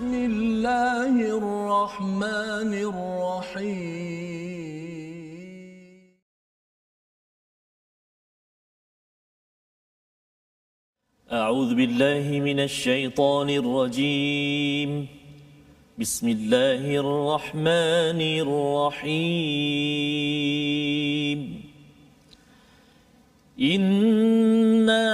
بسم الله الرحمن الرحيم. أعوذ بالله من الشيطان الرجيم. بسم الله الرحمن الرحيم. إنا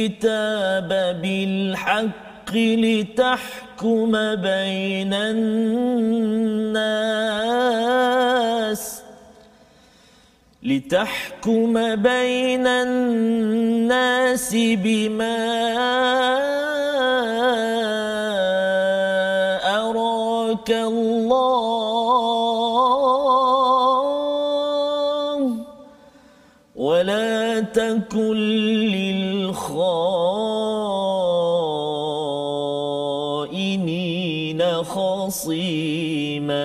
الكتاب بالحق لتحكم بين الناس لتحكم بين الناس بما أراك الله ولا تكن خصيما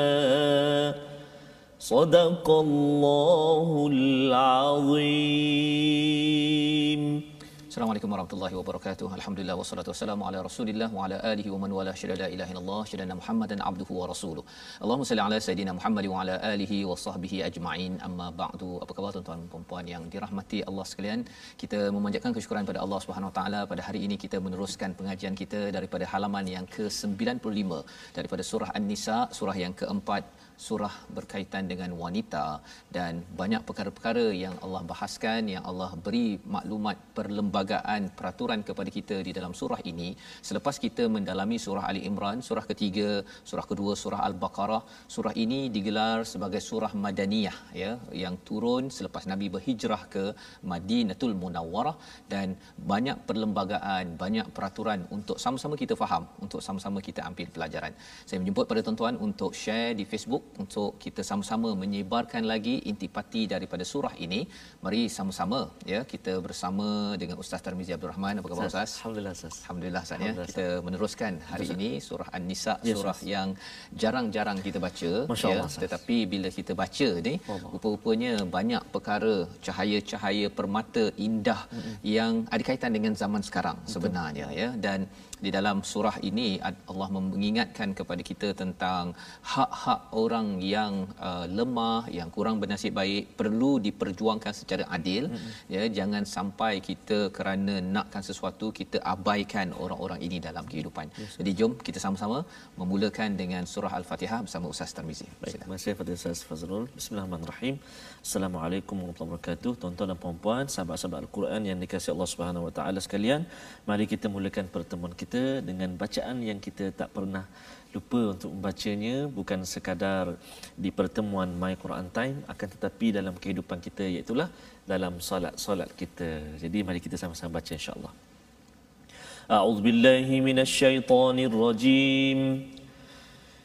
صدق الله العظيم Assalamualaikum warahmatullahi wabarakatuh. Alhamdulillah wassalatu wassalamu ala Rasulillah wa ala alihi wa man wala syada la ilaha illallah syada Muhammadan abduhu wa rasuluh. Allahumma salli ala sayidina Muhammad wa ala alihi wa sahbihi ajma'in. Amma ba'du. Apa khabar tuan-tuan dan puan yang dirahmati Allah sekalian? Kita memanjatkan kesyukuran pada Allah Subhanahu wa taala pada hari ini kita meneruskan pengajian kita daripada halaman yang ke-95 daripada surah An-Nisa, surah yang keempat surah berkaitan dengan wanita dan banyak perkara-perkara yang Allah bahaskan yang Allah beri maklumat perlembagaan peraturan kepada kita di dalam surah ini. Selepas kita mendalami surah Ali Imran surah ketiga surah kedua surah Al-Baqarah surah ini digelar sebagai surah madaniyah ya yang turun selepas Nabi berhijrah ke Madinatul Munawwarah. Dan banyak perlembagaan banyak peraturan untuk sama-sama kita faham untuk sama-sama kita ambil pelajaran. Saya menjemput pada tuan-tuan untuk share di Facebook untuk kita sama-sama menyebarkan lagi intipati daripada surah ini. Mari sama-sama ya kita bersama dengan Ustaz Tarmizi Abdul Rahman. Apa khabar Ustaz? Alhamdulillah Ustaz. Alhamdulillah Ustaz ya. Kita meneruskan hari ini surah An-Nisa, Yes, surah Ustaz. yang jarang-jarang kita baca Masya Allah, Ustaz. tetapi bila kita baca ni rupa-rupanya banyak perkara cahaya-cahaya permata indah yang ada kaitan dengan zaman sekarang sebenarnya ya dan di dalam surah ini Allah mengingatkan kepada kita tentang hak-hak orang yang uh, lemah yang kurang bernasib baik perlu diperjuangkan secara adil. Ya jangan sampai kita kerana nakkan sesuatu kita abaikan orang-orang ini dalam kehidupan. Jadi jom kita sama-sama memulakan dengan surah al-Fatihah bersama Ustaz Tarmizi. Baik, terima kasih kepada Ustaz Fazrul. Bismillahirrahmanirrahim. Assalamualaikum warahmatullahi wabarakatuh. Tuan-tuan dan puan-puan, sahabat-sahabat Al-Quran yang dikasihi Allah Subhanahu wa taala sekalian, mari kita mulakan pertemuan kita dengan bacaan yang kita tak pernah lupa untuk membacanya bukan sekadar di pertemuan My Quran Time akan tetapi dalam kehidupan kita iaitu dalam solat-solat kita. Jadi mari kita sama-sama baca insya-Allah. A'udzubillahi minasyaitonirrajim. rajim.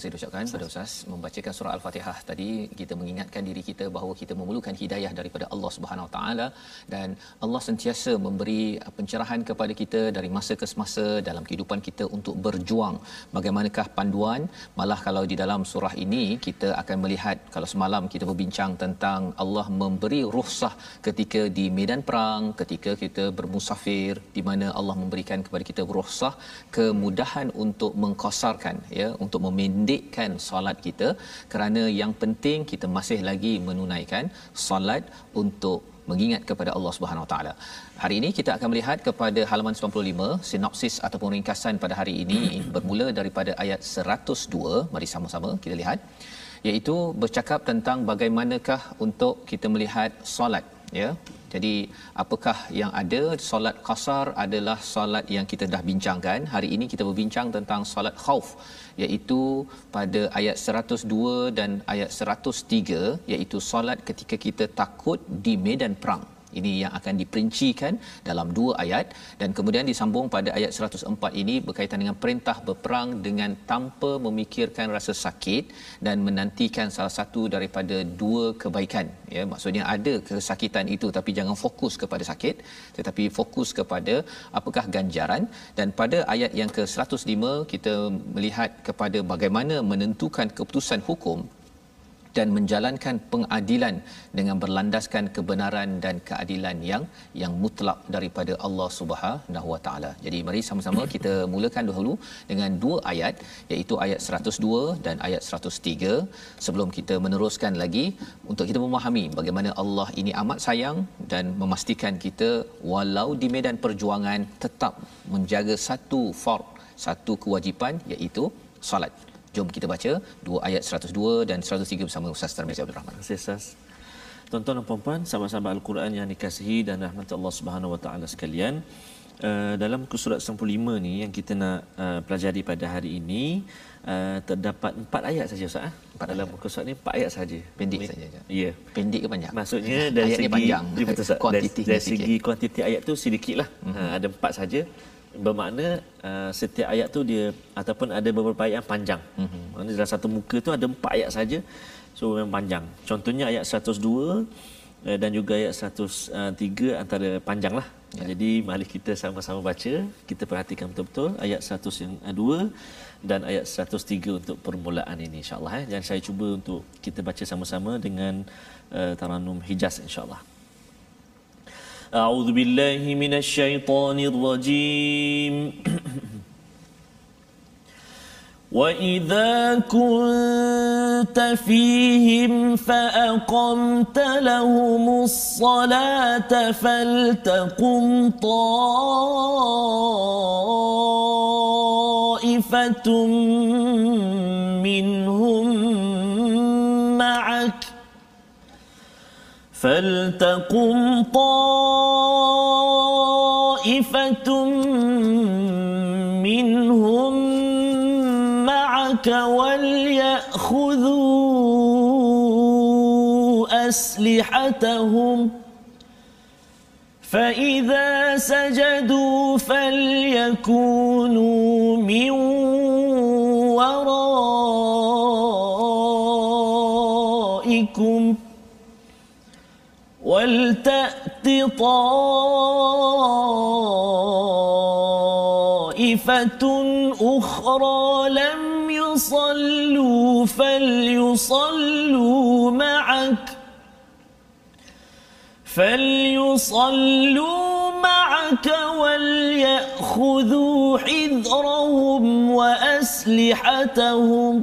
Kasih diucapkan pada Ustaz membacakan surah Al-Fatihah tadi kita mengingatkan diri kita bahawa kita memerlukan hidayah daripada Allah Subhanahu Wa Taala dan Allah sentiasa memberi uh, pencerahan kepada kita dari masa ke semasa dalam kehidupan kita untuk berjuang. Bagaimanakah panduan? Malah kalau di dalam surah ini kita akan melihat kalau semalam kita berbincang tentang Allah memberi rukhsah ketika di medan perang, ketika kita bermusafir di mana Allah memberikan kepada kita rukhsah kemudahan untuk mengkosarkan ya untuk memendekkan solat kita kerana yang penting kita masih lagi menunaikan solat untuk mengingat kepada Allah Subhanahu Taala. Hari ini kita akan melihat kepada halaman 95 sinopsis ataupun ringkasan pada hari ini bermula daripada ayat 102. Mari sama-sama kita lihat iaitu bercakap tentang bagaimanakah untuk kita melihat solat ya. Jadi apakah yang ada solat qasar adalah solat yang kita dah bincangkan? Hari ini kita berbincang tentang solat khauf iaitu pada ayat 102 dan ayat 103 iaitu solat ketika kita takut di medan perang ini yang akan diperincikan dalam dua ayat. Dan kemudian disambung pada ayat 104 ini berkaitan dengan perintah berperang dengan tanpa memikirkan rasa sakit dan menantikan salah satu daripada dua kebaikan. Ya maksudnya ada kesakitan itu tapi jangan fokus kepada sakit tetapi fokus kepada apakah ganjaran. Dan pada ayat yang ke-105 kita melihat kepada bagaimana menentukan keputusan hukum dan menjalankan pengadilan dengan berlandaskan kebenaran dan keadilan yang yang mutlak daripada Allah Subhanahu Wa Taala. Jadi mari sama-sama kita mulakan dahulu dengan dua ayat iaitu ayat 102 dan ayat 103 sebelum kita meneruskan lagi untuk kita memahami bagaimana Allah ini amat sayang dan memastikan kita walau di medan perjuangan tetap menjaga satu fard satu kewajipan iaitu solat. Jom kita baca dua ayat 102 dan 103 bersama Ustaz Tarmizi Abdul Rahman. Terima kasih Ustaz. Tuan-tuan dan puan-puan, sahabat-sahabat Al-Quran yang dikasihi dan rahmat Allah Subhanahu Wa Taala sekalian, uh, dalam surat 95 ni yang kita nak uh, pelajari pada hari ini uh, terdapat empat ayat saja Ustaz. Eh? Empat dalam ayat. muka surat ni empat ayat saja. Pendek saja. Ya. Yeah. Pendek ke panjang? Maksudnya dari Ayatnya segi panjang. Ya, betul, Ustaz. dari, dari segi kuantiti ayat tu sedikitlah. Mm-hmm. Ha, ada empat saja. Bermakna uh, setiap ayat tu dia ataupun ada beberapa ayat yang panjang. Mm-hmm. Maksudnya dalam satu muka tu ada empat ayat saja. So memang panjang. Contohnya ayat 102 eh, dan juga ayat 103 antara panjang lah. Ya. Jadi mari kita sama-sama baca, kita perhatikan betul-betul ayat 102 dan ayat 103 untuk permulaan ini insya-Allah eh. Dan saya cuba untuk kita baca sama-sama dengan uh, Taranum Hijaz insya-Allah. أعوذ بالله من الشيطان الرجيم. وإذا كنت فيهم فأقمت لهم الصلاة فلتقم طائفة منهم معك فلتقم طائفة منهم معك وليأخذوا أسلحتهم فإذا سجدوا فليكونوا من ورائكم طائفة أخرى لم يصلوا فليصلوا معك فليصلوا معك وليأخذوا حذرهم وأسلحتهم.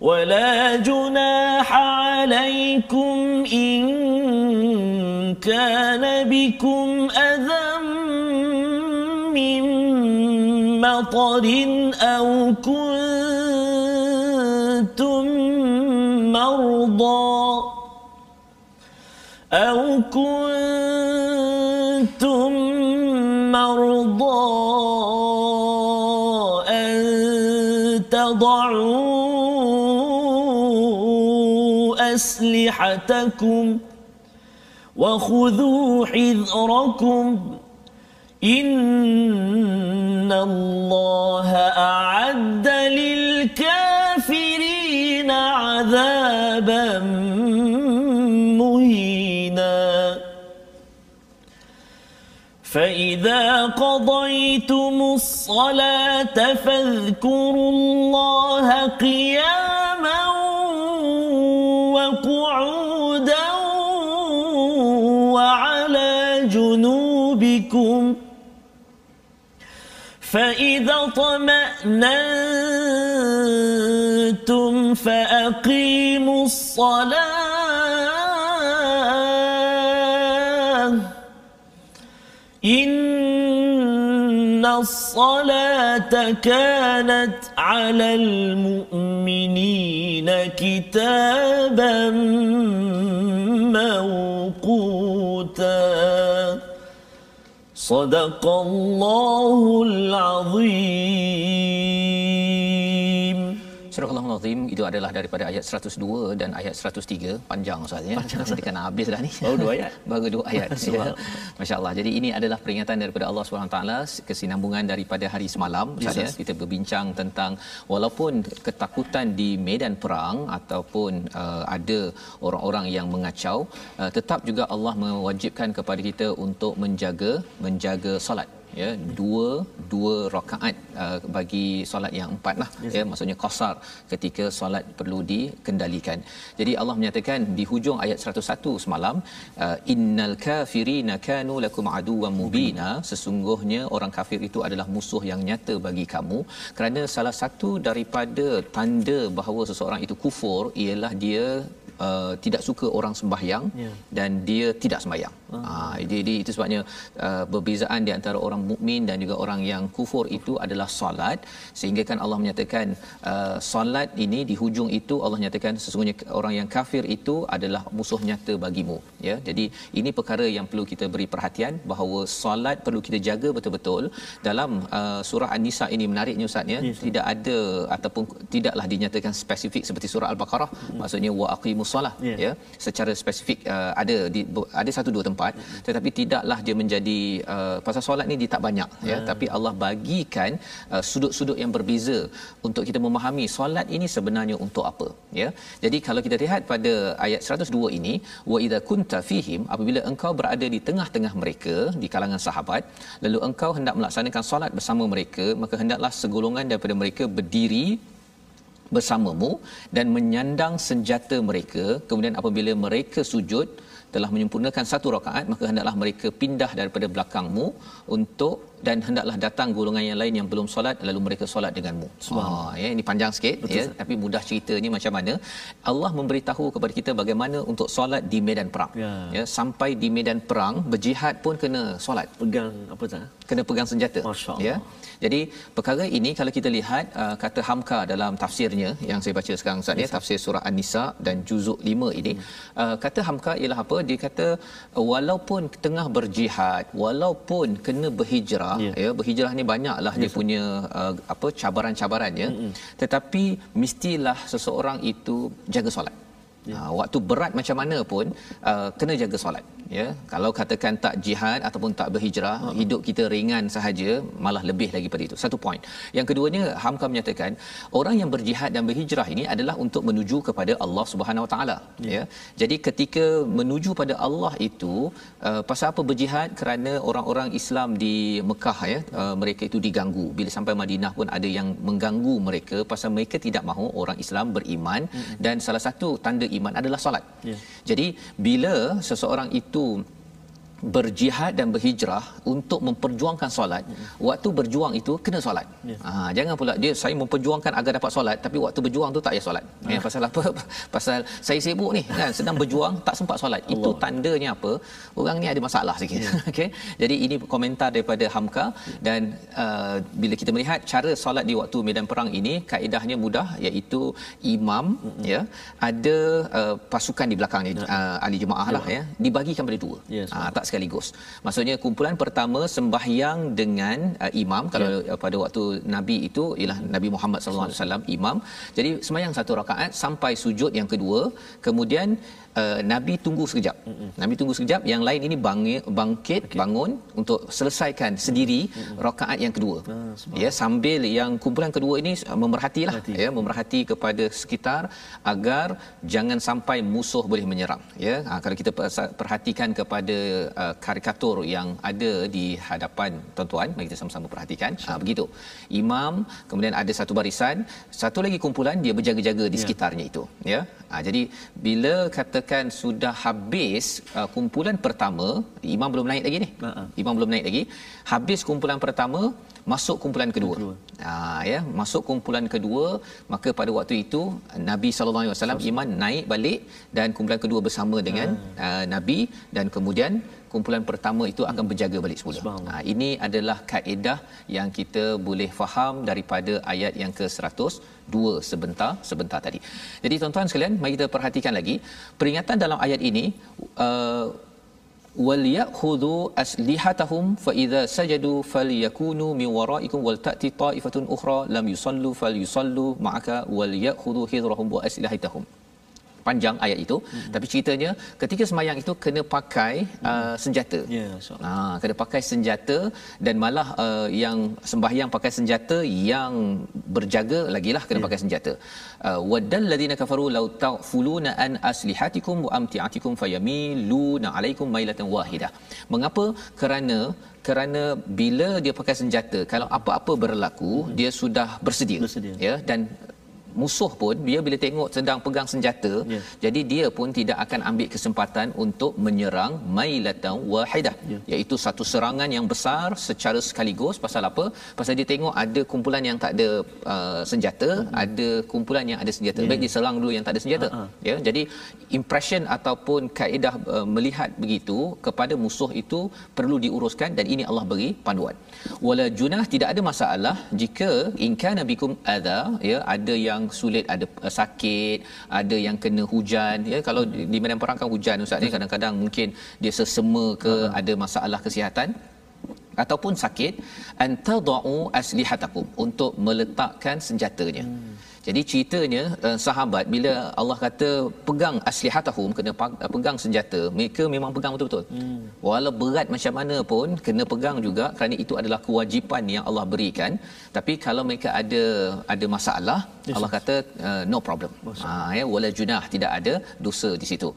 ولا جناح عليكم إن كان بكم أذى من مطر أو كنتم مرضى أو كنتم مرضى أن تضعوا أسلحتكم وخذوا حذركم. إن الله أعد للكافرين عذابا مهينا. فإذا قضيتم الصلاة فاذكروا الله قياماً وقعودا وعلى جنوبكم فإذا طمأننتم فأقيموا الصلاة. إن الصلاة كانت على المؤمنين كتابا موقوتا. صدق الله العظيم. Surah Al-Azim itu adalah daripada ayat 102 dan ayat 103 panjang Ustaz ya. Panjang kena habis dah ni. Baru dua ayat. Baru dua ayat. ya. Masya-Allah. Jadi ini adalah peringatan daripada Allah Subhanahu taala kesinambungan daripada hari semalam Ustaz ya. Kita berbincang tentang walaupun ketakutan di medan perang ataupun uh, ada orang-orang yang mengacau uh, tetap juga Allah mewajibkan kepada kita untuk menjaga menjaga solat ya dua dua rakaat uh, bagi solat yang empat lah yes. ya maksudnya qasar ketika solat perlu dikendalikan jadi Allah menyatakan di hujung ayat 101 semalam uh, innal kafirina kanu lakum aduwwan mubina sesungguhnya orang kafir itu adalah musuh yang nyata bagi kamu kerana salah satu daripada tanda bahawa seseorang itu kufur ialah dia uh, tidak suka orang sembahyang yeah. dan dia tidak sembahyang. Uh. Uh, jadi itu sebabnya uh, perbezaan di antara orang mukmin dan juga orang yang kufur itu adalah solat sehingga kan Allah menyatakan uh, solat ini di hujung itu Allah nyatakan sesungguhnya orang yang kafir itu adalah musuh nyata bagimu ya. Jadi ini perkara yang perlu kita beri perhatian bahawa solat perlu kita jaga betul-betul dalam uh, surah An-Nisa ini menariknya ustaz ya yes, tidak ada ataupun tidaklah dinyatakan spesifik seperti surah Al-Baqarah hmm. maksudnya wa aqimus solah yeah. ya secara spesifik uh, ada di ada satu dua tempat mm-hmm. tetapi tidaklah dia menjadi uh, pasal solat ni dia tak banyak yeah. ya tapi Allah bagikan uh, sudut-sudut yang berbeza untuk kita memahami solat ini sebenarnya untuk apa ya jadi kalau kita lihat pada ayat 102 ini wa idza kunta fihim apabila engkau berada di tengah-tengah mereka di kalangan sahabat lalu engkau hendak melaksanakan solat bersama mereka maka hendaklah segolongan daripada mereka berdiri bersamamu dan menyandang senjata mereka kemudian apabila mereka sujud telah menyempurnakan satu rakaat maka hendaklah mereka pindah daripada belakangmu untuk dan hendaklah datang golongan yang lain yang belum solat lalu mereka solat denganmu. Ha ya ini panjang sikit Betul, ya tapi mudah ceritanya macam mana Allah memberitahu kepada kita bagaimana untuk solat di medan perang. Ya, ya sampai di medan perang berjihad pun kena solat. Pegang apa tak? Kena pegang senjata. Ya. Jadi perkara ini kalau kita lihat uh, kata Hamka dalam tafsirnya yang saya baca sekarang Ustaz ya tafsir surah An-Nisa dan juzuk 5 ini hmm. uh, kata Hamka ialah apa? Dia kata walaupun tengah berjihad, walaupun kena berhijrah yeah. ya berhijrah ni banyaklah yes. dia punya uh, apa cabaran-cabarannya mm-hmm. tetapi mestilah seseorang itu jaga solat Ya. Ha, waktu berat macam mana pun uh, kena jaga solat ya kalau katakan tak jihad ataupun tak berhijrah uh hidup kita ringan sahaja malah lebih lagi pada itu. Satu poin yang keduanya hamka menyatakan orang yang berjihad dan berhijrah ini adalah untuk menuju kepada Allah Subhanahu Wa Taala. Ya. ya. Jadi ketika menuju pada Allah itu uh, pasal apa berjihad? Kerana orang-orang Islam di Mekah ya uh, mereka itu diganggu. Bila sampai Madinah pun ada yang mengganggu mereka pasal mereka tidak mahu orang Islam beriman. Hmm. Dan salah satu tanda iman adalah solat. Yeah. Jadi bila seseorang itu muito berjihad dan berhijrah untuk memperjuangkan solat hmm. waktu berjuang itu kena solat yeah. ha, jangan pula dia saya memperjuangkan agar dapat solat tapi waktu berjuang tu tak payah solat ah. ya, pasal apa pasal saya sibuk ni kan sedang berjuang tak sempat solat Allah. itu tandanya apa orang ni ada masalah sikit yeah. okey jadi ini komentar daripada Hamka dan uh, bila kita melihat cara solat di waktu medan perang ini kaedahnya mudah iaitu imam hmm. ya ada uh, pasukan di belakangnya yeah. uh, ahli jemaah yeah. lah ya dibagikan pada dua yes, ha, tak sekaligus. Maksudnya kumpulan pertama sembahyang dengan uh, imam kalau ya. uh, pada waktu Nabi itu ialah Nabi Muhammad sallallahu alaihi wasallam imam. Jadi sembahyang satu rakaat sampai sujud yang kedua, kemudian uh, Nabi tunggu sekejap. Mm-hmm. Nabi tunggu sekejap, yang lain ini bangkit, bangkit okay. bangun untuk selesaikan sendiri mm-hmm. rakaat yang kedua. Ah, ya, sambil yang kumpulan kedua ini uh, memerhatilah Hati. ya, memerhati kepada sekitar agar jangan sampai musuh boleh menyerang. Ya, ha, kalau kita perhatikan kepada uh, karikatur yang ada di hadapan tuan-tuan. Mari kita sama-sama perhatikan. Uh, begitu. Imam kemudian ada satu barisan satu lagi kumpulan dia berjaga-jaga di Ya. sekitarnya itu ya. Uh, jadi bila katakan sudah habis uh, kumpulan pertama imam belum naik lagi ni? Ha, ha. imam belum naik lagi. Habis kumpulan pertama masuk kumpulan kedua. Kedua. Ha ya, masuk kumpulan kedua, maka pada waktu itu Nabi sallallahu alaihi wasallam iman naik balik dan kumpulan kedua bersama dengan uh, Nabi. Dan kemudian kumpulan pertama itu akan berjaga balik semula. Ha ini adalah kaedah yang kita boleh faham daripada ayat yang ke-100 dua sebentar sebentar tadi. Jadi tuan-tuan sekalian, mari kita perhatikan lagi peringatan dalam ayat ini uh, waliyakhudhu aslihatahum fa idza sajadu falyakunu min waraikum wal ta'ti ta'ifatun ukhra lam yusallu falyusallu ma'aka waliyakhudhu hidrahum wa aslihatahum panjang ayat itu hmm. tapi ceritanya ketika semayang itu kena pakai uh, senjata Ya, insya-Allah. Ha, kena pakai senjata dan malah uh, yang sembahyang pakai senjata yang berjaga lagilah kena yeah. pakai senjata. Uh, Waddal ladina kafaru law ta'fuluna an aslihatikum wa amti'atikum fayamiluna alaikum mailatan wahidah. Mengapa? Kerana kerana bila dia pakai senjata kalau apa-apa berlaku hmm. dia sudah bersedia, Bersedia. ya dan musuh pun dia bila tengok sedang pegang senjata Ya. jadi dia pun tidak akan ambil kesempatan untuk menyerang mailatan wahidah Ya. iaitu satu serangan yang besar secara sekaligus pasal apa pasal dia tengok ada kumpulan yang tak ada uh, senjata ada kumpulan yang ada senjata Ya. baik dia serang dulu yang tak ada senjata Ha-ha. ya jadi impression ataupun kaedah uh, melihat begitu kepada musuh itu perlu diuruskan dan ini Allah beri panduan wala junah tidak ada masalah jika in kana bikum adha ya ada yang sulit ada uh, sakit ada yang kena hujan. Ya kalau di, di medan perang kan hujan ustaz ni kadang-kadang mungkin dia sesema ke ada masalah kesihatan ataupun sakit antadau aslihatakum untuk meletakkan senjatanya. Hmm. Jadi ceritanya uh, sahabat bila Allah kata pegang aslihatahum kena uh, pegang senjata mereka memang pegang betul-betul. Hmm. walau berat macam mana pun kena pegang juga kerana itu adalah kewajipan yang Allah berikan. Tapi kalau mereka ada ada masalah yes, Allah kata uh, no problem. Ha ya wala junah tidak ada dosa di situ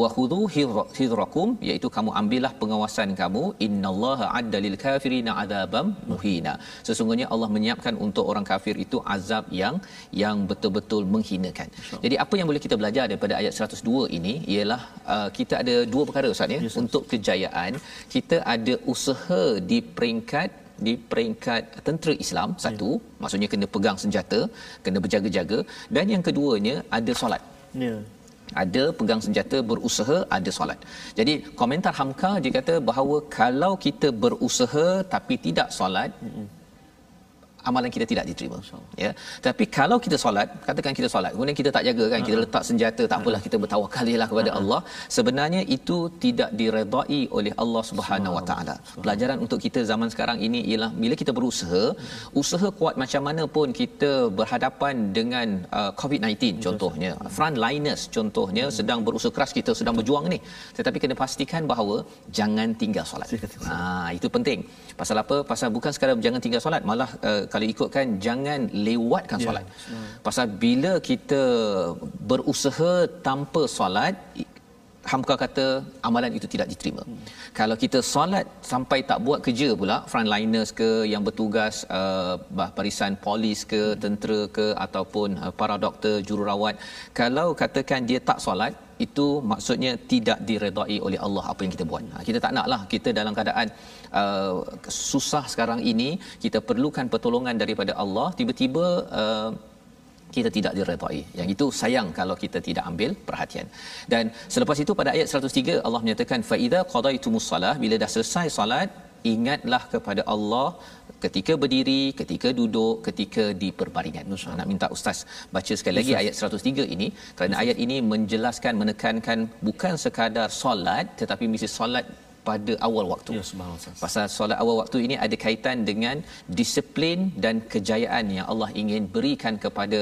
wa khudhu hidra- hidrakum iaitu kamu ambillah pengawasan kamu. Innallaha adda lil kafirina azabam muhina. Sesungguhnya Allah menyiapkan untuk orang kafir itu azab yang yang betul-betul menghinakan. Jadi apa yang boleh kita belajar daripada ayat 102 ini ialah uh, kita ada dua perkara ustaz ya Yes, untuk kejayaan. Kita ada usaha di peringkat di peringkat tentera Islam satu. Maksudnya kena pegang senjata kena berjaga-jaga. Dan yang keduanya ada solat. Ya. Ada pegang senjata berusaha ada solat. Jadi komentar Hamka dia kata bahawa kalau kita berusaha tapi tidak solat amalan kita tidak diterima ya. Tapi kalau kita solat katakan kita solat kemudian kita tak jaga kan kita letak senjata tak apalah kita bertawakalilah kepada Allah sebenarnya itu tidak diredai oleh Allah Subhanahu Wa Taala. Pelajaran untuk kita zaman sekarang ini ialah bila kita berusaha usaha kuat macam mana pun kita berhadapan dengan uh, COVID-19 contohnya frontliners contohnya sedang berusaha keras kita sedang berjuang ni. Tetapi kena pastikan bahawa jangan tinggal solat. Ha itu penting. Pasal apa? Pasal bukan sekadar jangan tinggal solat malah uh, kalau ikutkan jangan lewatkan Ya, solat pasal bila kita berusaha tanpa solat Hamka kata amalan itu tidak diterima. Hmm. Kalau kita solat sampai tak buat kerja pula, frontliners ke yang bertugas uh, barisan polis ke, tentera ke ataupun uh, para doktor, jururawat, kalau katakan dia tak solat, itu maksudnya tidak diredai oleh Allah apa yang kita buat. Ha, kita tak naklah kita dalam keadaan uh, susah sekarang ini, kita perlukan pertolongan daripada Allah, tiba-tiba uh, kita tidak diredai. Yang itu sayang kalau kita tidak ambil perhatian. Dan selepas itu pada ayat 103 Allah menyatakan fa idza qadaitumus salah bila dah selesai solat ingatlah kepada Allah ketika berdiri, ketika duduk, ketika di perbaringan. Nak minta ustaz baca sekali lagi ayat 103 ini. Kerana ayat ini menjelaskan menekankan bukan sekadar solat tetapi mesti solat pada awal waktu. Ya, subhanallah. Pasal solat awal waktu ini ada kaitan dengan disiplin dan kejayaan yang Allah ingin berikan kepada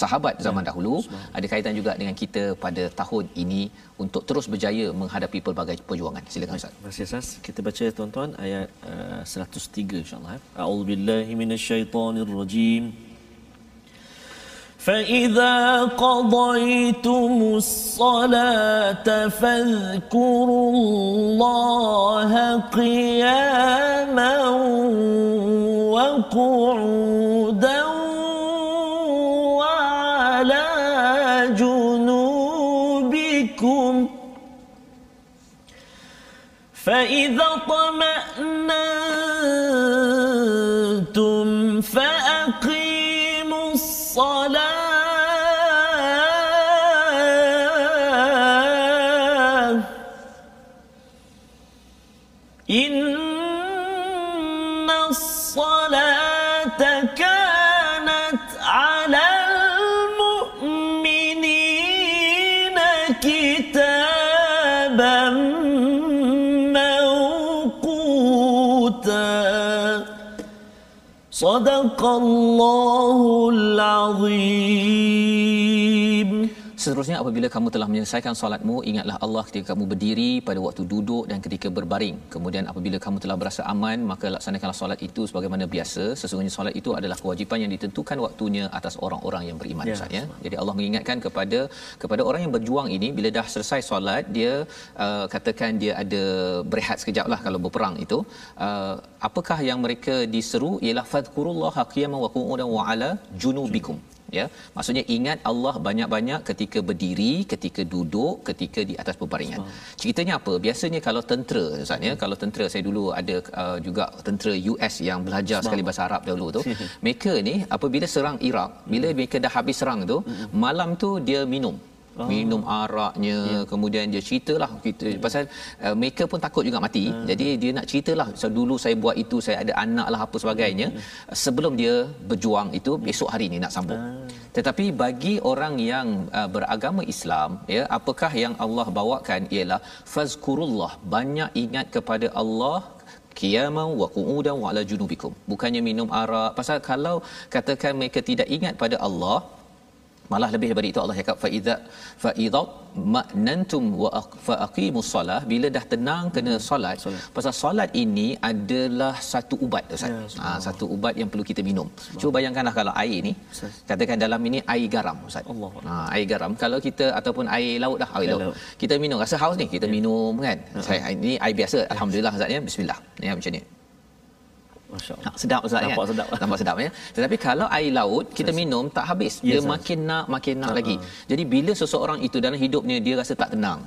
sahabat zaman Ya, dahulu. Ada kaitan juga dengan kita pada tahun ini untuk terus berjaya menghadapi pelbagai perjuangan. Silakan Ustaz. Terima kasih Ustaz. Kita baca tuan-tuan ayat uh, 103 insya-Allah. A'udzubillahi minasyaitonirrajim. فإذا قضيتم الصلاة فاذكروا الله قياما وقعودا وعلى جنوبكم فإذا طمأنتم صدق الله العظيم Seterusnya apabila kamu telah menyelesaikan solatmu ingatlah Allah ketika kamu berdiri pada waktu duduk dan ketika berbaring. Kemudian apabila kamu telah berasa aman maka laksanakanlah solat itu sebagaimana biasa. Sesungguhnya solat itu adalah kewajipan yang ditentukan waktunya atas orang-orang yang beriman Ya, Ustaz ya. Jadi Allah mengingatkan kepada kepada orang yang berjuang ini bila dah selesai solat dia uh, katakan dia ada berehat sekejap lah kalau berperang itu uh, apakah yang mereka diseru ialah fadhkurullaha qiyaman wa qu'udan wa ala junubikum ya maksudnya ingat Allah banyak-banyak ketika berdiri ketika duduk ketika di atas berbaringan ceritanya apa? Biasanya kalau tentera ustaz ya kalau tentera saya dulu ada uh, juga tentera US yang belajar sekali bahasa Arab dahulu tu. Mereka ni apabila serang Iraq bila mereka dah habis serang tu malam tu dia minum Oh. minum araknya yeah. kemudian dia ceritalah kita yeah. pasal uh, mereka pun takut juga mati uh. jadi dia nak ceritalah so, dulu saya buat itu saya ada anak lah apa sebagainya uh. sebelum dia berjuang itu besok hari ni nak sambung uh. tetapi bagi orang yang uh, beragama Islam ya apakah yang Allah bawakan ialah fazkurullah banyak ingat kepada Allah qiyaman wa qu'udan wa ala junubikum bukannya minum arak pasal kalau katakan mereka tidak ingat pada Allah malah lebih daripada itu Allah cakap fa idza fa idza ma'nantum wa fa aqimus solah bila dah tenang kena solat, solat. pasal solat ini adalah satu ubat ustaz. Ya, ha, satu ubat yang perlu kita minum. Cuba bayangkanlah kalau air ni katakan dalam ini air garam ustaz. Allah. ha, air garam. Kalau kita ataupun air laut dah air laut. laut. kita minum rasa haus ni kita minum kan. Saya ini air biasa alhamdulillah ustaz ya. Bismillah. Ya macam ni. Ha, sedap Ustaz Nampak kan? sedap. Nampak sedap ya. Tetapi kalau air laut kita minum tak habis. Dia Ustaz. makin nak makin nak Ha, lagi. ha. Jadi bila seseorang itu dalam hidupnya dia rasa tak tenang.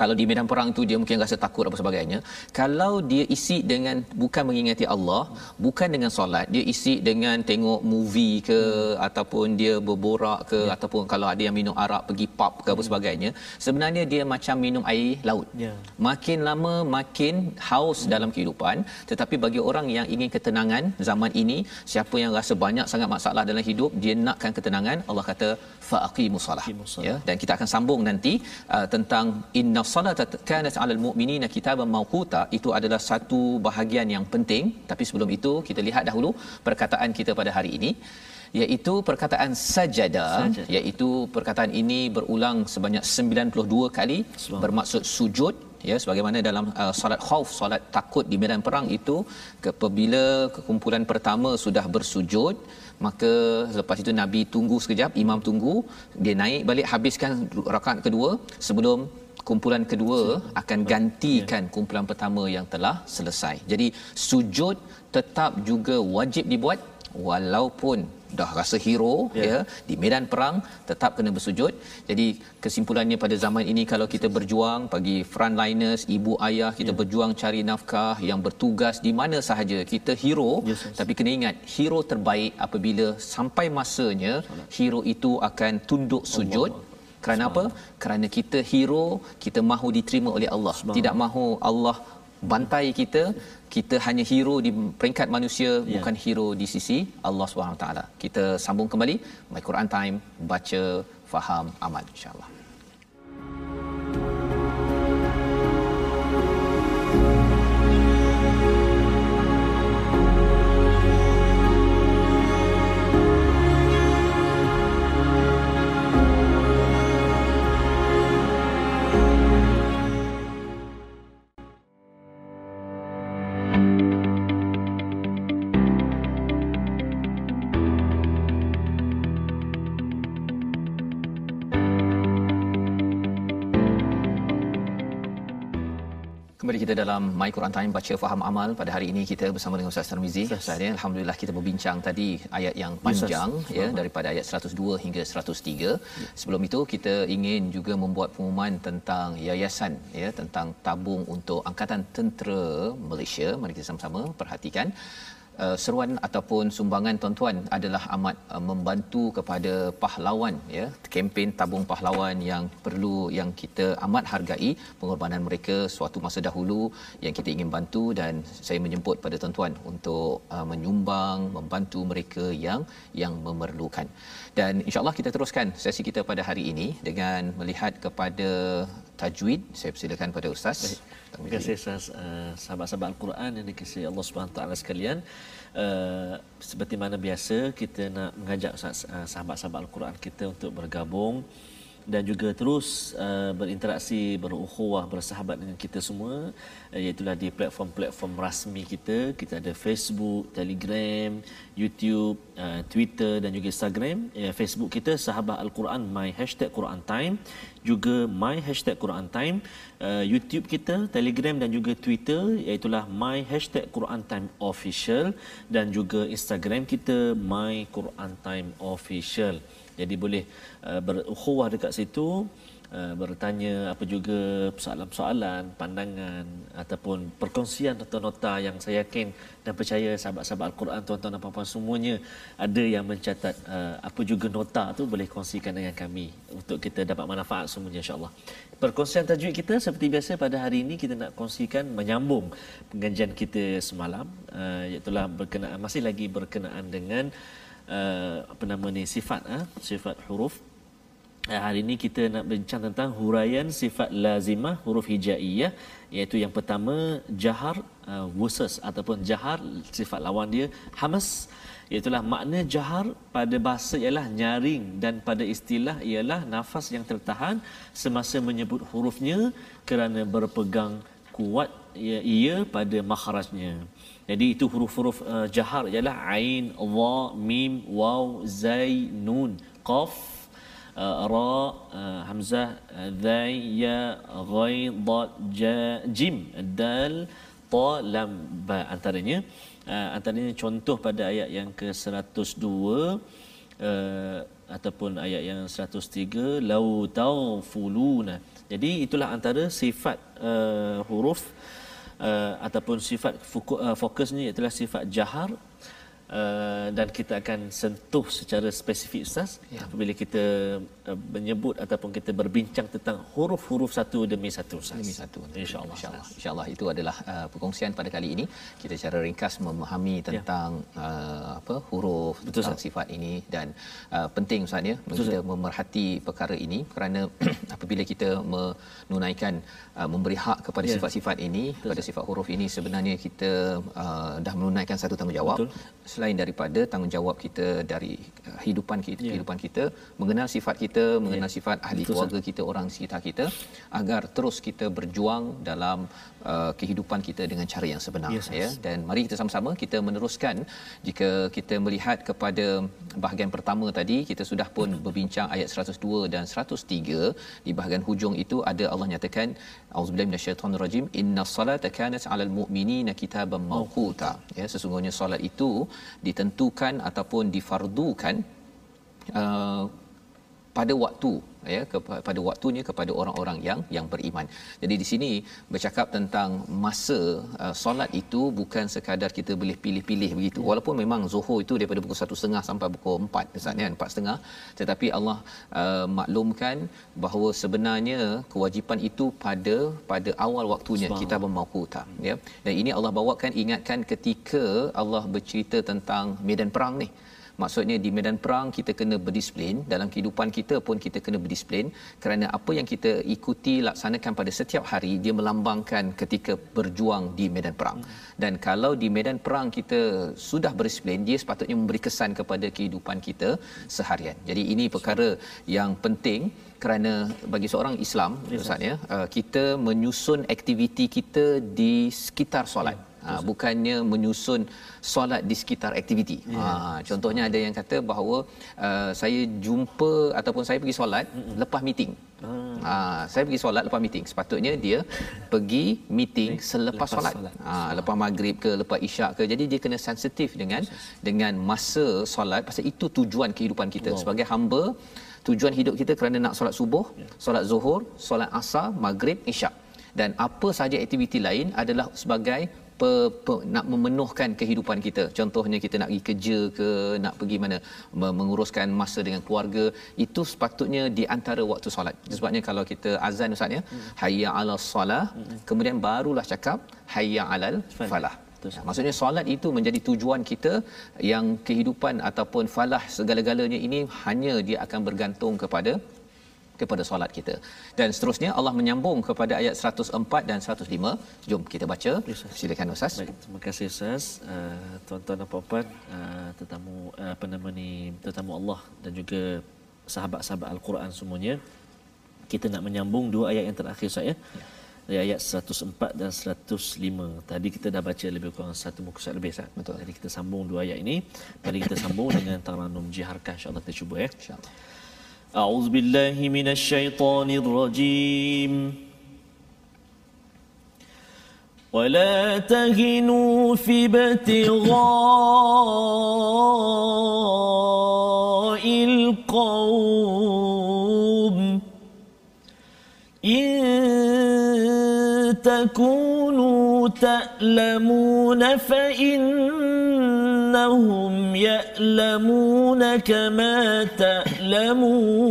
Kalau di medan perang tu dia mungkin rasa takut apa sebagainya. Kalau dia isi dengan bukan mengingati Allah, bukan dengan solat, dia isi dengan tengok movie ke ataupun dia berborak ke ataupun kalau ada yang minum arak pergi pub ke apa sebagainya, sebenarnya dia macam minum air laut. Ya. Makin lama makin haus hmm. dalam kehidupan tetapi bagi orang yang ingin ketenangan zaman ini siapa yang rasa banyak sangat masalah dalam hidup dia nakkan ketenangan Allah kata faqimus salah. ya dan kita akan sambung nanti uh, tentang inna salata kanat alal mu'minina kitaban mawquta itu adalah satu bahagian yang penting tapi sebelum itu kita lihat dahulu perkataan kita pada hari ini iaitu perkataan sajada, Sajada. iaitu perkataan ini berulang sebanyak 92 kali Subhanallah. bermaksud sujud ya sebagaimana dalam uh, solat khauf solat takut di medan perang itu apabila kumpulan pertama sudah bersujud maka lepas itu nabi tunggu sekejap imam tunggu dia naik balik habiskan rakaat kedua sebelum kumpulan kedua akan gantikan kumpulan pertama yang telah selesai jadi sujud tetap juga wajib dibuat walaupun dah rasa hero Ya. ya. ya di medan perang tetap kena bersujud. Jadi kesimpulannya pada zaman ini kalau kita berjuang bagi frontliners, ibu ayah kita ya. berjuang cari nafkah yang bertugas di mana sahaja kita hero Yes, yes. tapi kena ingat hero terbaik apabila sampai masanya hero itu akan tunduk sujud kerana apa? Kerana kita hero, kita mahu diterima oleh Allah. Tidak mahu Allah bantai kita. Kita hanya hero di peringkat manusia, Ya. bukan hero di sisi Allah Taala. Kita sambung kembali My Quran Time, baca, faham, amal insya-Allah. Kita dalam My Quran Time baca faham amal pada hari ini kita bersama dengan Ustaz Tarmizi. Ustaz ya, alhamdulillah kita berbincang tadi ayat yang panjang yes, ya daripada ayat 102 hingga 103. Ya. Sebelum itu kita ingin juga membuat pengumuman tentang yayasan ya tentang tabung untuk angkatan tentera Malaysia. Mari kita sama-sama perhatikan uh, seruan ataupun sumbangan tuan-tuan adalah amat uh, membantu kepada pahlawan ya. Kempen tabung pahlawan yang perlu yang kita amat hargai pengorbanan mereka suatu masa dahulu yang kita ingin bantu. Dan saya menjemput pada tuan-tuan untuk uh, menyumbang membantu mereka yang yang memerlukan. Dan insyaallah kita teruskan sesi kita pada hari ini dengan melihat kepada tajwid. Saya persilakan pada ustaz. Baik. Terima kasih uh, sahabat-sahabat Al-Quran yang dikasihi Allah taala sekalian. Uh, seperti mana biasa kita nak mengajak uh, sahabat-sahabat Al-Quran kita untuk bergabung dan juga terus uh, berinteraksi berukhuwah bersahabat dengan kita semua uh, iaitu di platform-platform rasmi kita kita ada Facebook, Telegram, YouTube, uh, Twitter dan juga Instagram. Uh, Facebook kita Sahabat Al-Quran my hashtag Quran Time juga my hashtag Quran Time. Uh, YouTube kita, Telegram dan juga Twitter iaitu my hashtag Quran Time Official dan juga Instagram kita my Quran Time Official. Jadi boleh uh, berukhuwah dekat situ uh, bertanya apa juga soalan-soalan, pandangan ataupun perkongsian nota-nota yang saya yakin dan percaya sahabat-sahabat Al-Quran tuan-tuan dan puan-puan semuanya ada yang mencatat uh, apa juga nota tu boleh kongsikan dengan kami untuk kita dapat manfaat semuanya insya-Allah. Perkongsian tajwid kita seperti biasa pada hari ini kita nak kongsikan menyambung pengajian kita semalam uh, iaitu berkenaan masih lagi berkenaan dengan uh, apa nama ni sifat uh, sifat huruf uh, hari ini kita nak bincang tentang huraian sifat lazimah huruf hijaiyah iaitu yang pertama jahar uh, versus ataupun jahar sifat lawan dia hamas Itulah makna jahar pada bahasa ialah nyaring dan pada istilah ialah nafas yang tertahan semasa menyebut hurufnya kerana berpegang kuat ia, ia pada makhrajnya. Jadi itu huruf-huruf uh, jahar ialah ain, dha, mim, waw, zai, nun, qaf, uh, ra, uh, hamzah, dhai, ya, ghain, dad, ja, jim, dal, ta, lam, ba antaranya. Uh, antaranya contoh pada ayat yang ke-102 uh, ataupun ayat yang 103 lau tawfuluna. Jadi itulah antara sifat uh, huruf ataupun sifat uh, fokusnya ialah sifat jahar Uh, dan kita akan sentuh secara spesifik ustaz. Ya. apabila kita uh, menyebut ataupun kita berbincang tentang huruf-huruf satu demi satu ustaz. Demi satu insyaallah insyaallah insyaallah itu adalah uh, perkongsian pada kali ini. Kita secara ringkas memahami ya. tentang ya. uh, apa huruf Betul, tentang sifat ini dan uh, penting ustaz ya Betul, kita memerhati perkara ini. Kerana apabila kita menunaikan uh, memberi hak kepada ya. sifat-sifat ini Betul, pada sifat huruf ini sebenarnya kita uh, dah menunaikan satu tanggungjawab. Betul selain daripada tanggungjawab kita dari uh, hidupan kita yeah. kehidupan kita mengenal sifat kita mengenal yeah. sifat ahli Betul, keluarga sah. kita orang sekitar kita agar terus kita berjuang dalam uh, kehidupan kita dengan cara yang sebenar yes, ya dan mari kita sama-sama kita meneruskan jika kita melihat kepada bahagian pertama tadi kita sudah pun berbincang ayat 102 dan 103 di bahagian hujung itu ada Allah nyatakan auzubillahi minasyaitonirrajim. Innasalata kanat alal mu'minina kitaban mawquta. Ya sesungguhnya solat itu ditentukan ataupun difardukan uh, pada waktu ya kepada waktunya kepada orang-orang yang yang beriman. Jadi di sini bercakap tentang masa uh, solat itu bukan sekadar kita boleh pilih-pilih begitu. Ya. Walaupun memang Zuhur itu daripada pukul 1.30 sampai pukul 4 misalnya kan 4.30 tetapi Allah uh, maklumkan bahawa sebenarnya kewajipan itu pada pada awal waktunya kita bermauquta ya. Dan ini Allah bawakan ingatkan ketika Allah bercerita tentang medan perang ni maksudnya di medan perang kita kena berdisiplin dalam kehidupan kita pun kita kena berdisiplin. Kerana apa yang kita ikuti laksanakan pada setiap hari dia melambangkan ketika berjuang di medan perang. Dan kalau di medan perang kita sudah berdisiplin dia sepatutnya memberi kesan kepada kehidupan kita seharian. Jadi ini perkara yang penting kerana bagi seorang Islam Ustaz ya uh, kita menyusun aktiviti kita di sekitar solat. Ya ha, bukannya menyusun solat di sekitar aktiviti. Ha, contohnya ada yang kata bahawa uh, saya jumpa ataupun saya pergi solat Mm-mm. lepas meeting. Ha, saya pergi solat lepas meeting. Sepatutnya dia pergi meeting selepas Lepas solat solat. ha, lepas maghrib ke lepas isyak ke jadi dia kena sensitif dengan dengan masa solat. Pasal itu tujuan kehidupan kita. Wow. sebagai hamba tujuan hidup kita kerana nak solat subuh solat zuhur solat asar maghrib isyak. Dan apa sahaja aktiviti lain adalah sebagai pe, pe, nak memenuhkan kehidupan kita. Contohnya kita nak pergi kerja ke nak pergi mana me- menguruskan masa dengan keluarga itu sepatutnya di antara waktu solat. Sebabnya kalau kita azan ustaz ya hayya ala solah kemudian barulah cakap hayya alal falah Betul. Ya, maksudnya solat itu menjadi tujuan kita yang kehidupan ataupun falah segala-galanya ini hanya dia akan bergantung kepada kepada solat kita. Dan seterusnya Allah menyambung kepada ayat 104 dan 105. Jom kita baca. Silakan Ustaz. Baik, terima kasih Ustaz. Uh, tuan-tuan dan puan-puan, uh, tetamu uh, apa nama ni, tetamu Allah dan juga sahabat-sahabat Al-Quran semuanya. Kita nak menyambung dua ayat yang terakhir saya Dari ayat 104 dan 105. Tadi kita dah baca lebih kurang satu muka surat lebih Ustaz. Betul. Jadi kita sambung dua ayat ini. Mari kita sambung dengan taranum jiharkah insya-Allah kita cuba ya. InsyaAllah. أعوذ بالله من الشيطان الرجيم ولا تهنوا في ابتغاء تكونوا تألمون فإنهم يألمون كما تألمون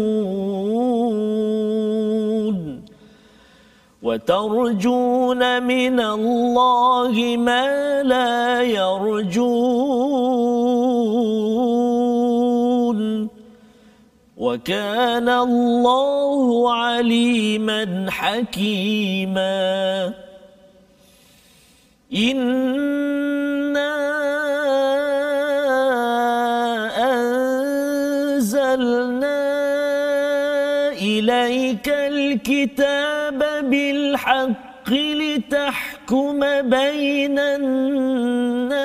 وترجون من الله ما لا يرجون وكان الله عليما حكيما. إنا أنزلنا إليك الكتاب بالحق لتحكم بين الناس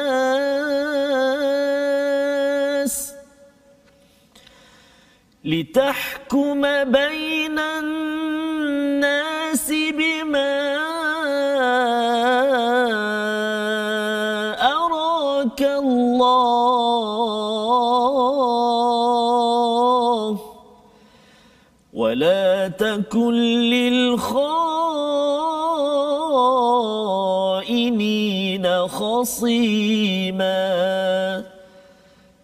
لتحكم بين الناس بما أراك الله. ولا تكن للخائنين خصيما.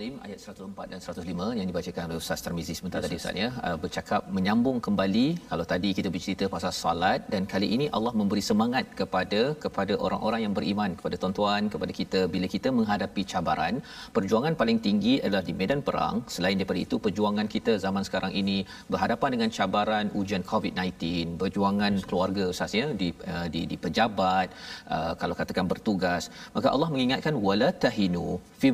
Al-Azim ayat 104 dan 105 yang dibacakan oleh Ustaz Tarmizi sebentar tadi Ustaz. Ya. Uh, bercakap menyambung kembali kalau tadi kita bercerita pasal salat dan kali ini Allah memberi semangat kepada kepada orang-orang yang beriman kepada tuan-tuan kepada kita. Bila kita menghadapi cabaran perjuangan paling tinggi adalah di medan perang. Selain daripada itu perjuangan kita zaman sekarang ini berhadapan dengan cabaran ujian COVID-19 perjuangan keluarga Ustaz ya di uh, di di pejabat uh, kalau katakan bertugas. Maka Allah mengingatkan wala tahinu fi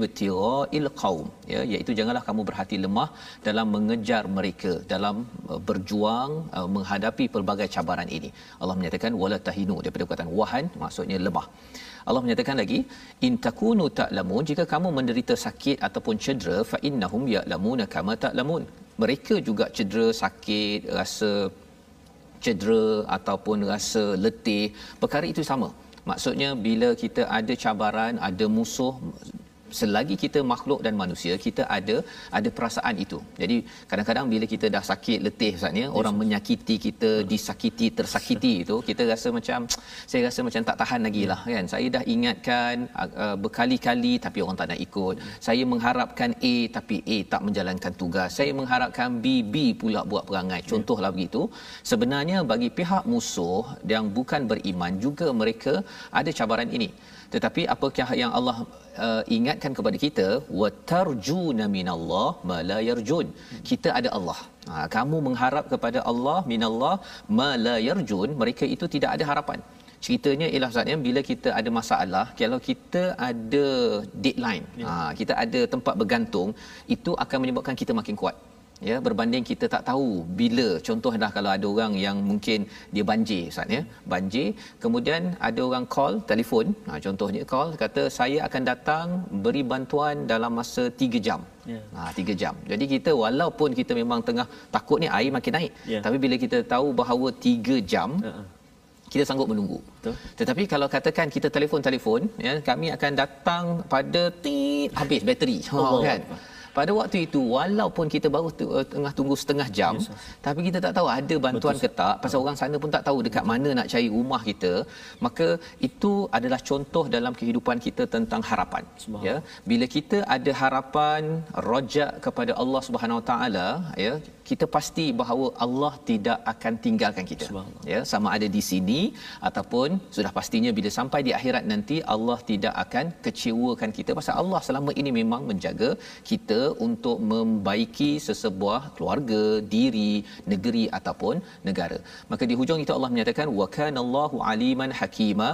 il qaum ya iaitu janganlah kamu berhati lemah dalam mengejar mereka dalam uh, berjuang uh, menghadapi pelbagai cabaran ini. Allah menyatakan wala tahinu daripada perkataan wahan maksudnya lemah. Allah menyatakan lagi in takunu ta'lamun jika kamu menderita sakit ataupun cedera fa innahum ya'lamuna kama ta'lamun. Mereka juga cedera sakit rasa cedera ataupun rasa letih perkara itu sama. Maksudnya bila kita ada cabaran ada musuh selagi kita makhluk dan manusia kita ada ada perasaan itu. Jadi kadang-kadang bila kita dah sakit letih ustaz ya orang menyakiti kita disakiti tersakiti itu kita rasa macam saya rasa macam tak tahan lagi lah kan. Saya dah ingatkan uh, berkali-kali tapi orang tak nak ikut. Saya mengharapkan A tapi A tak menjalankan tugas. Saya mengharapkan B B pula buat perangai. Contohlah begitu. Sebenarnya bagi pihak musuh yang bukan beriman juga mereka ada cabaran ini. Tetapi apakah yang Allah uh, ingatkan kepada kita wa tarjuna minallah ma la yarjun. Kita ada Allah. Ha, kamu mengharap kepada Allah minallah ma la yarjun, mereka itu tidak ada harapan. Ceritanya ialah Ustaz ya, bila kita ada masalah, kalau kita ada deadline, ha, kita ada tempat bergantung, itu akan menyebabkan kita makin kuat. Ya berbanding kita tak tahu bila contohnya kalau ada orang yang mungkin dia banjir ustaz ya banjir kemudian ada orang call telefon ha contohnya call kata saya akan datang beri bantuan dalam masa 3 jam Ya. Ha 3 jam. Jadi kita walaupun kita memang tengah takut ni air makin naik. Ya. Tapi bila kita tahu bahawa 3 jam Ha-ha. kita sanggup menunggu. Betul. Tetapi kalau katakan kita telefon-telefon ya kami akan datang pada tit habis bateri. Ha Allah kan. Akbar. Pada waktu itu walaupun kita baru tu, uh, tengah tunggu setengah jam Yes, tapi kita tak tahu ada bantuan ke tak. Pasal orang sana pun tak tahu dekat mana nak cari rumah kita. Maka itu adalah contoh dalam kehidupan kita tentang harapan ya. Bila kita ada harapan rojak kepada Allah Subhanahu Wa Taala ya kita pasti bahawa Allah tidak akan tinggalkan kita ya sama ada di sini ataupun sudah pastinya bila sampai di akhirat nanti Allah tidak akan kecewakan kita pasal Allah selama ini memang menjaga kita untuk membaiki sesebuah keluarga, diri, negeri ataupun negara. Maka di hujung itu Allah menyatakan wa kanallahu aliman hakima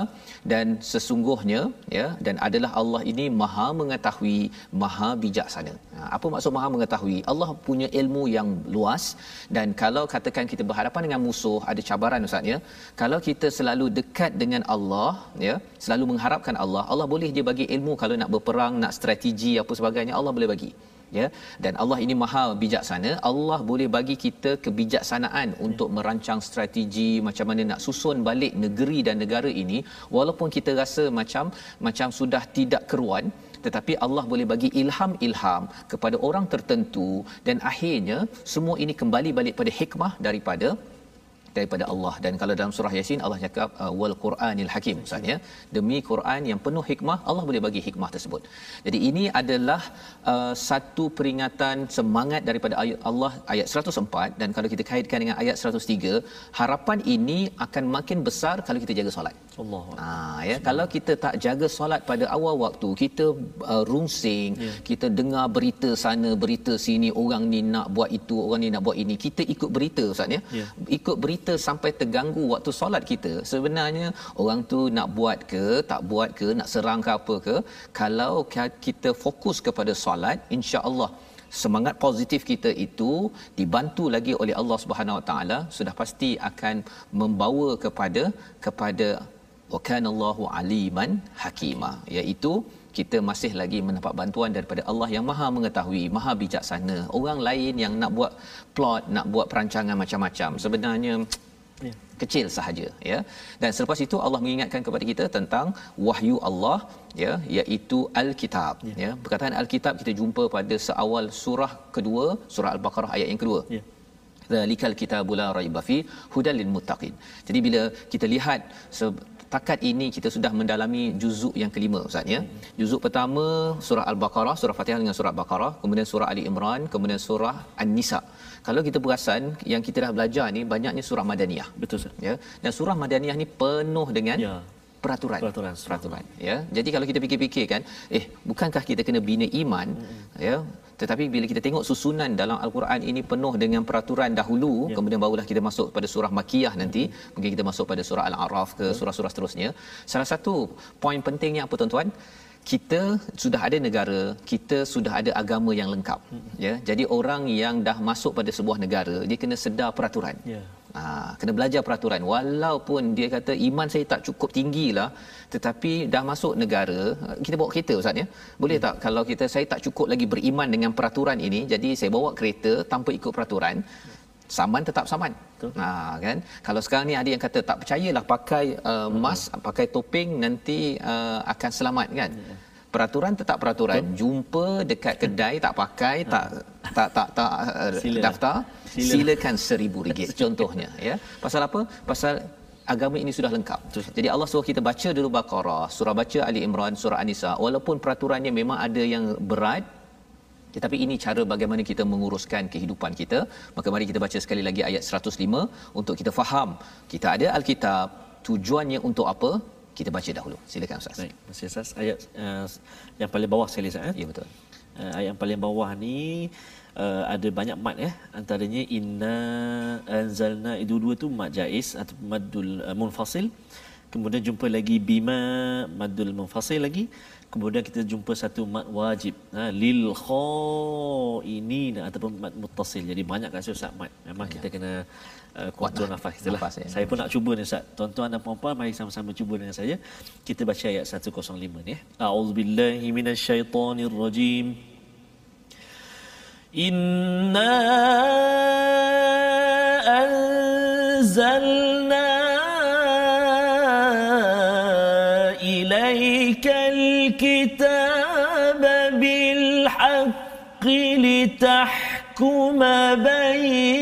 dan sesungguhnya ya dan adalah Allah ini Maha mengetahui, Maha bijaksana. Ha, apa maksud Maha mengetahui? Allah punya ilmu yang luas. Dan kalau katakan kita berhadapan dengan musuh ada cabaran ustaz ya. Kalau kita selalu dekat dengan Allah ya, selalu mengharapkan Allah, Allah boleh dia bagi ilmu kalau nak berperang, nak strategi apa sebagainya Allah boleh bagi ya. Dan Allah ini maha bijaksana Allah boleh bagi kita kebijaksanaan untuk merancang strategi macam mana nak susun balik negeri dan negara ini. Walaupun kita rasa macam macam sudah tidak keruan tetapi Allah boleh bagi ilham-ilham kepada orang tertentu dan akhirnya semua ini kembali balik pada hikmah daripada daripada Allah dan kalau dalam surah yasin Allah cakap uh, wal quranil hakim maksudnya demi Quran yang penuh hikmah Allah boleh bagi hikmah tersebut. Jadi ini adalah uh, satu peringatan semangat daripada ayat Allah ayat 104 dan kalau kita kaitkan dengan ayat 103 harapan ini akan makin besar kalau kita jaga solat. Allah. Ha ya kalau kita tak jaga solat pada awal waktu kita uh, rungsing Ya. kita dengar berita sana berita sini orang ni nak buat itu orang ni nak buat ini kita ikut berita ustaz ya Ya. ikut berita sampai terganggu waktu solat kita sebenarnya orang tu nak buat ke tak buat ke nak serang ke apa ke kalau ka- kita fokus kepada solat insya-Allah semangat positif kita itu dibantu lagi oleh Allah Subhanahu Wa Taala sudah pasti akan membawa kepada kepada wa kana Allahu aliman hakima iaitu kita masih lagi mendapat bantuan daripada Allah yang Maha mengetahui, Maha bijaksana. Orang lain yang nak buat plot, nak buat perancangan macam-macam sebenarnya Ya. kecil sahaja ya dan selepas itu Allah mengingatkan kepada kita tentang wahyu Allah ya iaitu al-kitab ya, ya. perkataan al-kitab kita jumpa pada seawal surah kedua surah al-baqarah ayat yang kedua Ya. Zalikal kitabu la raiba fi hudal lil muttaqin. Jadi bila kita lihat setakat ini kita sudah mendalami juzuk yang kelima ustaz ya. Juzuk pertama surah al-Baqarah, surah Fatihah dengan surah Baqarah, kemudian surah Ali Imran, kemudian surah An-Nisa. Kalau kita perasan yang kita dah belajar ni banyaknya surah madaniyah. Betul Ustaz. Ya. Dan surah madaniyah ni penuh dengan Ya. Peraturan Peraturan. peraturan ya jadi kalau kita fikir-fikir kan eh bukankah kita kena bina iman hmm. ya tetapi bila kita tengok susunan dalam al-Quran ini penuh dengan peraturan dahulu Ya. kemudian barulah kita masuk pada surah makiyah nanti mungkin kita masuk pada surah al-araf ke surah-surah seterusnya salah satu poin pentingnya apa tuan-tuan kita sudah ada negara, kita sudah ada agama yang lengkap. Ya, jadi orang yang dah masuk pada sebuah negara, dia kena sedar peraturan. Ya. Ha, kena belajar peraturan. Walaupun dia kata iman saya tak cukup tinggi lah tetapi dah masuk negara kita bawa kereta ustaz ya? Boleh tak? Kalau kita saya tak cukup lagi beriman dengan peraturan ini jadi saya bawa kereta tanpa ikut peraturan saman tetap saman. Betul. Ha kan? Kalau sekarang ni ada yang kata tak percayalah pakai uh, mask pakai topeng nanti uh, akan selamat kan peraturan tetap peraturan jumpa dekat kedai tak pakai tak tak tak tak uh, Sila. daftar Sila. silakan seribu ringgit contohnya ya pasal apa pasal agama ini sudah lengkap. Jadi Allah suruh kita baca dulu Baqarah, surah baca Ali Imran, surah An-Nisa. Walaupun peraturannya memang ada yang berat, tetapi ini cara bagaimana kita menguruskan kehidupan kita. Maka mari kita baca sekali lagi ayat 105 untuk kita faham. Kita ada Alkitab, tujuannya untuk apa? Kita baca dahulu. Silakan Ustaz. Baik, Masih Ustaz. Ayat uh, yang paling bawah sekali Ustaz. Eh? Ya betul. Uh, ayat yang paling bawah ni uh, ada banyak mad ya. Antaranya inna anzalna itu dua tu mad jaiz atau madul uh, munfasil. kemudian jumpa lagi bima madul munfasil lagi Kemudian kita jumpa satu mat wajib. Ha, lil kho ini ataupun mat mutasil. Jadi banyak kan saya Ustaz mat. Memang ya. kita kena uh, kuatkan lah. nafas. nafas ya. Saya pun nak cuba ni Ustaz. Tuan-tuan dan puan-puan mari sama-sama cuba dengan saya. Kita baca ayat 105 ni. Ya. A'udzubillahi minasyaitonirrajim. Inna anzalna لتحكم بين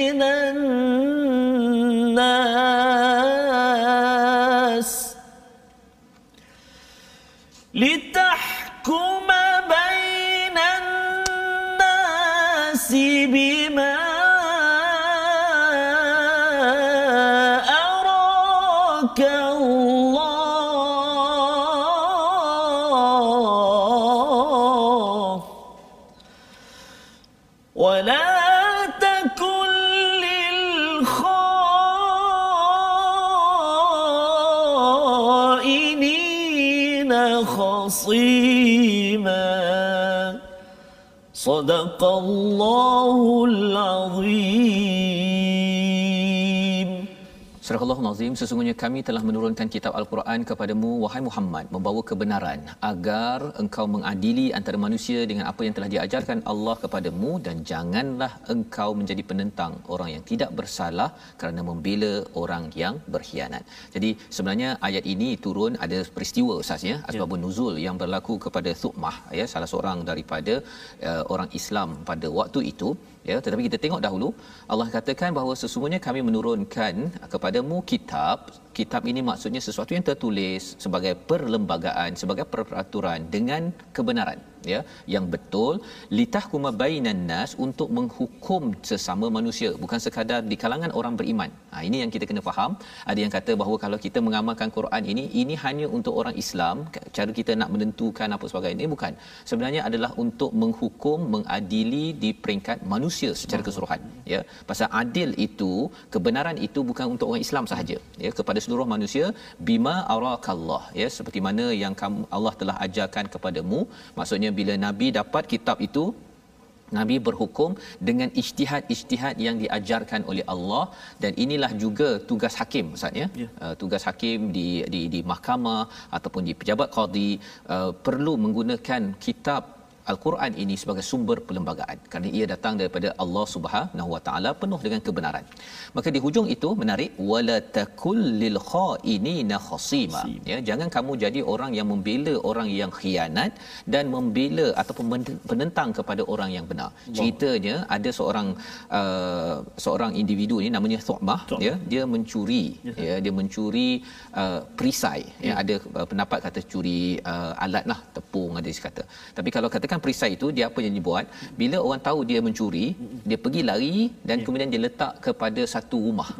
صدق الله العظيم Surah Allahul Azim sesungguhnya kami telah menurunkan kitab Al-Quran kepadamu wahai Muhammad membawa kebenaran agar engkau mengadili antara manusia dengan apa yang telah diajarkan Allah kepadamu dan janganlah engkau menjadi penentang orang yang tidak bersalah kerana membela orang yang berkhianat. Jadi sebenarnya ayat ini turun ada peristiwa ustaz ya asbabun nuzul yang berlaku kepada Thuqmah ya salah seorang daripada uh, orang Islam pada waktu itu ya tetapi kita tengok dahulu Allah katakan bahawa sesungguhnya kami menurunkan kepadamu kitab kitab ini maksudnya sesuatu yang tertulis sebagai perlembagaan sebagai peraturan dengan kebenaran ya yang betul. Litahkuma bainan nas untuk menghukum sesama manusia bukan sekadar di kalangan orang beriman. Ha ini yang kita kena faham. Ada yang kata bahawa kalau kita mengamalkan Quran ini ini hanya untuk orang Islam cara kita nak menentukan apa sebagainya. Ini bukan. Sebenarnya adalah untuk menghukum mengadili di peringkat manusia secara keseluruhan ya. Pasal adil itu kebenaran itu bukan untuk orang Islam sahaja ya kepada seluruh manusia bima arakallah ya seperti mana yang kamu Allah telah ajarkan kepadamu maksudnya bila nabi dapat kitab itu Nabi berhukum dengan ijtihad-ijtihad yang diajarkan oleh Allah dan inilah juga tugas hakim Ustaz ya. Ya. Uh, tugas hakim di di di mahkamah ataupun di pejabat qadi uh, perlu menggunakan kitab Al-Quran ini sebagai sumber perlembagaan kerana ia datang daripada Allah Subhanahu Wa Taala penuh dengan kebenaran. Maka di hujung itu menarik wala takul lil khainina khasima. Ya, jangan kamu jadi orang yang membela orang yang khianat dan membela ataupun men- penentang kepada orang yang benar. Ceritanya ada seorang uh, seorang individu ni namanya Thu'mah. ya, dia mencuri ya, dia mencuri uh, perisai ya, ada uh, pendapat kata curi uh, alat lah tepung ada kata tapi kalau katakan perisai itu dia apa yang dia buat bila orang tahu dia mencuri dia pergi lari dan kemudian dia letak kepada satu rumah.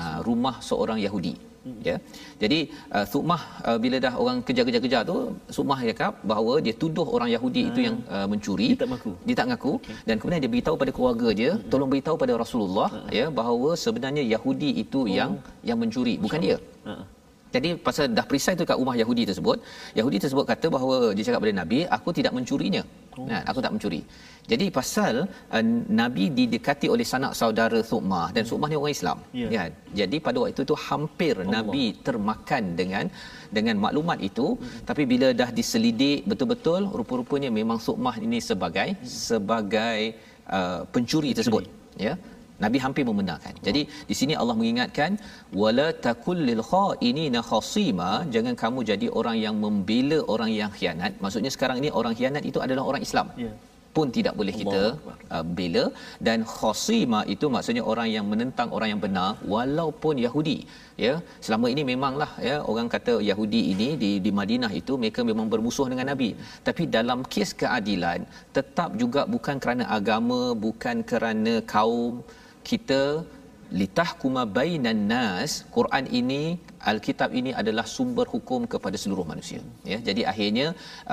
Uh, rumah seorang Yahudi. Ya. Jadi uh, Sukmah uh, bila dah orang kejar-kejar-kejar tu Sukmah cakap bahawa dia tuduh orang Yahudi itu yang uh, mencuri. Dia tak mengaku. dia tak mengaku. Okay. dan kemudian dia beritahu pada keluarga dia hmm. tolong beritahu pada Rasulullah ya bahawa sebenarnya Yahudi itu oh. yang yang mencuri bukan dia. Ha. Jadi pasal dah perisai tu kat rumah Yahudi tersebut, Yahudi tersebut kata bahawa dia cakap kepada Nabi, aku tidak mencurinya. Oh. Nah, aku tak mencuri. Jadi pasal uh, Nabi didekati oleh sanak saudara Thu'mah dan Thu'mah ni orang Islam. Ya. Ya. Jadi pada waktu itu hampir Allah. Nabi termakan dengan dengan maklumat itu, hmm. tapi bila dah diselidik betul-betul rupa-rupanya memang Thu'mah ini sebagai hmm. sebagai uh, pencuri tersebut, ya. Nabi hampir membenarkan. Jadi di sini Allah mengingatkan wala takul lil khainina khasima jangan kamu jadi orang yang membela orang yang khianat. Maksudnya sekarang ini orang khianat itu adalah orang Islam. Ya. pun tidak boleh kita uh, bela dan khasima itu maksudnya orang yang menentang orang yang benar walaupun Yahudi ya selama ini memanglah ya orang kata Yahudi ini di di Madinah itu mereka memang bermusuh dengan Nabi tapi dalam kes keadilan tetap juga bukan kerana agama bukan kerana kaum kita litahkuma bainan nas Quran ini Alkitab ini adalah sumber hukum kepada seluruh manusia. Ya jadi akhirnya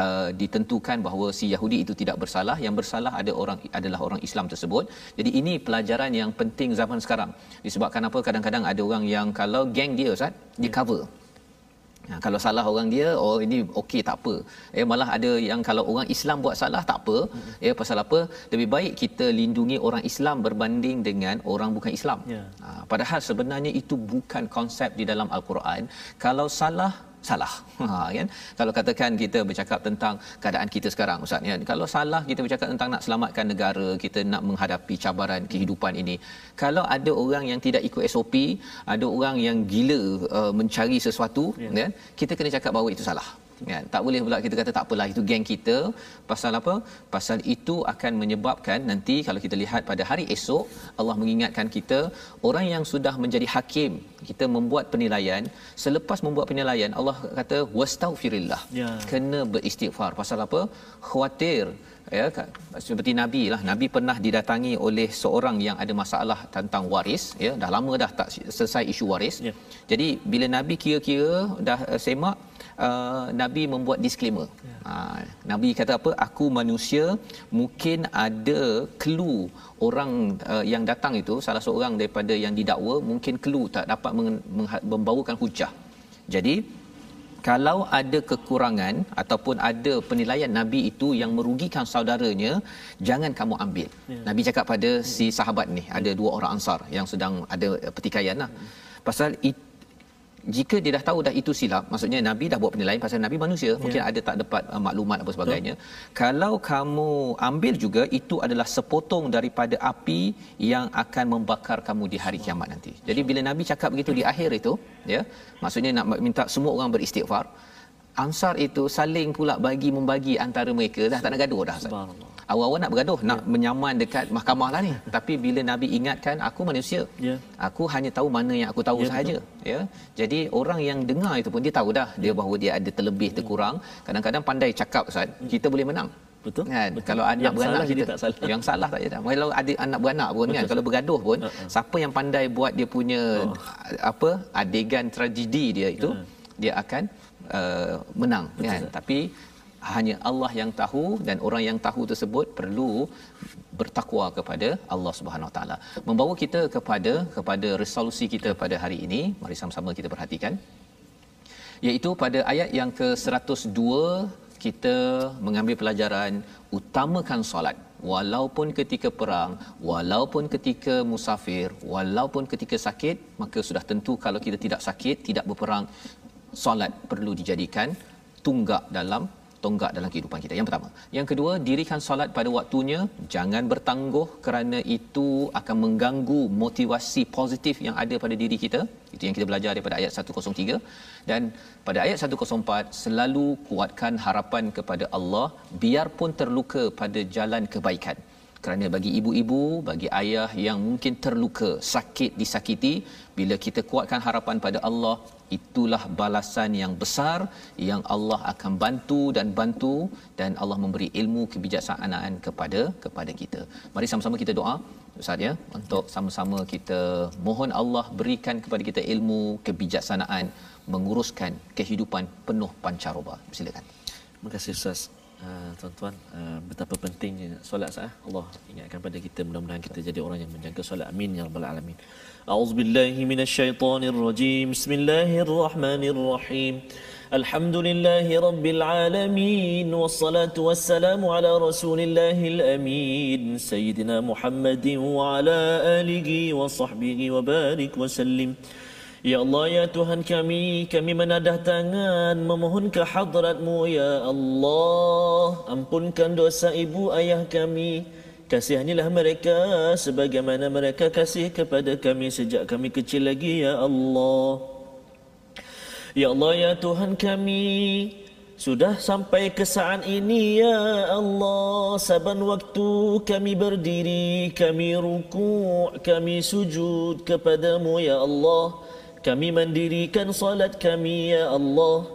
uh, ditentukan bahawa si Yahudi itu tidak bersalah. Yang bersalah ada orang adalah orang Islam tersebut. Jadi ini pelajaran yang penting zaman sekarang. Disebabkan apa? Kadang-kadang ada orang yang kalau geng dia ustaz dia cover Ha, kalau salah orang dia, oh ini okey tak apa. Eh malah ada yang kalau orang Islam buat salah tak apa. Eh pasal apa? Lebih baik kita lindungi orang Islam berbanding dengan orang bukan Islam. Yeah. Ha, padahal sebenarnya itu bukan konsep di dalam al-Quran. Kalau salah salah. Ha kan? Kalau katakan kita bercakap tentang keadaan kita sekarang ustaz ya. Kalau salah kita bercakap tentang nak selamatkan negara, kita nak menghadapi cabaran kehidupan ini. Kalau ada orang yang tidak ikut SOP, ada orang yang gila uh, mencari sesuatu Ya. kan, kita kena cakap bahawa itu salah. Kan? Tak boleh pula kita kata tak apalah itu geng kita. Pasal apa? Pasal itu akan menyebabkan nanti kalau kita lihat pada hari esok Allah mengingatkan kita orang yang sudah menjadi hakim, kita membuat penilaian, selepas membuat penilaian Allah kata wastaghfirillah. Ya. Kena beristighfar. Pasal apa? Khawatir ya ka- seperti nabi lah nabi pernah didatangi oleh seorang yang ada masalah tentang waris ya dah lama dah tak selesai isu waris Ya. jadi bila nabi kira-kira dah uh, semak uh, nabi membuat disclaimer. Ya. uh, nabi kata apa? Aku manusia mungkin ada clue orang uh, yang datang itu salah seorang daripada yang didakwa mungkin clue tak dapat meng- mengha- membawakan hujah. Jadi kalau ada kekurangan ataupun ada penilaian nabi itu yang merugikan saudaranya jangan kamu ambil. Ya. nabi cakap pada si sahabat ni ada dua orang ansar yang sedang ada eh, pertikaian lah. Pasal it, jika dia dah tahu dah itu silap maksudnya nabi dah buat penilaian pasal nabi manusia Ya. mungkin ada tak dapat uh, maklumat apa sebagainya kalau kamu ambil juga itu adalah sepotong daripada api yang akan membakar kamu di hari kiamat nanti jadi bila nabi cakap begitu di akhir itu ya maksudnya nak minta semua orang beristighfar ansar itu saling pula bagi membagi antara mereka dah tak nak gaduh dah Ustaz. Awal-awal nak bergaduh nak menyaman dekat mahkamah lah ni tapi bila nabi ingatkan aku manusia Ya. aku hanya tahu mana yang aku tahu Ya, sahaja ya jadi orang yang dengar itu pun dia tahu dah dia bahawa dia ada terlebih terkurang kadang-kadang pandai cakap ustaz kita boleh menang Betul, kan betul. kalau anak Yang beranak salah kita tak salah. yang salah tak jadi kalau ada anak beranak pun kan kalau bergaduh pun Uh-uh. siapa yang pandai buat dia punya Oh. apa adegan tragedi dia itu Uh. dia akan uh, menang kan tapi hanya Allah yang tahu dan orang yang tahu tersebut perlu bertakwa kepada Allah Subhanahu Taala. Membawa kita kepada kepada resolusi kita pada hari ini, mari sama-sama kita perhatikan. Iaitu pada ayat yang ke-102 kita mengambil pelajaran utamakan solat walaupun ketika perang, walaupun ketika musafir, walaupun ketika sakit, maka sudah tentu kalau kita tidak sakit, tidak berperang, solat perlu dijadikan tunggak dalam tonggak dalam kehidupan kita. Yang pertama. Yang kedua, dirikan solat pada waktunya, jangan bertangguh kerana itu akan mengganggu motivasi positif yang ada pada diri kita. Itu yang kita belajar daripada ayat 103 dan pada ayat 104 selalu kuatkan harapan kepada Allah biarpun terluka pada jalan kebaikan. Kerana bagi ibu-ibu, bagi ayah yang mungkin terluka, sakit disakiti, bila kita kuatkan harapan pada Allah, itulah balasan yang besar yang Allah akan bantu dan bantu dan Allah memberi ilmu kebijaksanaan kepada kepada kita. Mari sama-sama kita doa Ustaz ya untuk sama-sama kita mohon Allah berikan kepada kita ilmu kebijaksanaan menguruskan kehidupan penuh pancaroba. Silakan. Terima kasih Ustaz. Uh, tuan-tuan, uh, betapa pentingnya solat sah. Allah ingatkan pada kita mudah-mudahan kita jadi orang yang menjaga solat. Amin ya rabbal alamin. A'udzubillahi minasyaitonirrajim. Bismillahirrahmanirrahim. Alhamdulillahi rabbil alamin wassalatu wassalamu ala rasulillahil amin sayyidina Muhammadin wa ala alihi wa sahbihi wa barik wa sallim. Ya Allah, ya Tuhan kami, kami menadah tangan memohon ke hadratmu, Ya Allah. Ampunkan dosa ibu ayah kami. Kasihanilah mereka sebagaimana mereka kasih kepada kami sejak kami kecil lagi, Ya Allah. Ya Allah, ya Tuhan kami, sudah sampai ke saat ini, Ya Allah. Saban waktu kami berdiri, kami rukuk, kami sujud kepadamu, Ya Allah. Kami mendirikan salat kami, Ya Allah.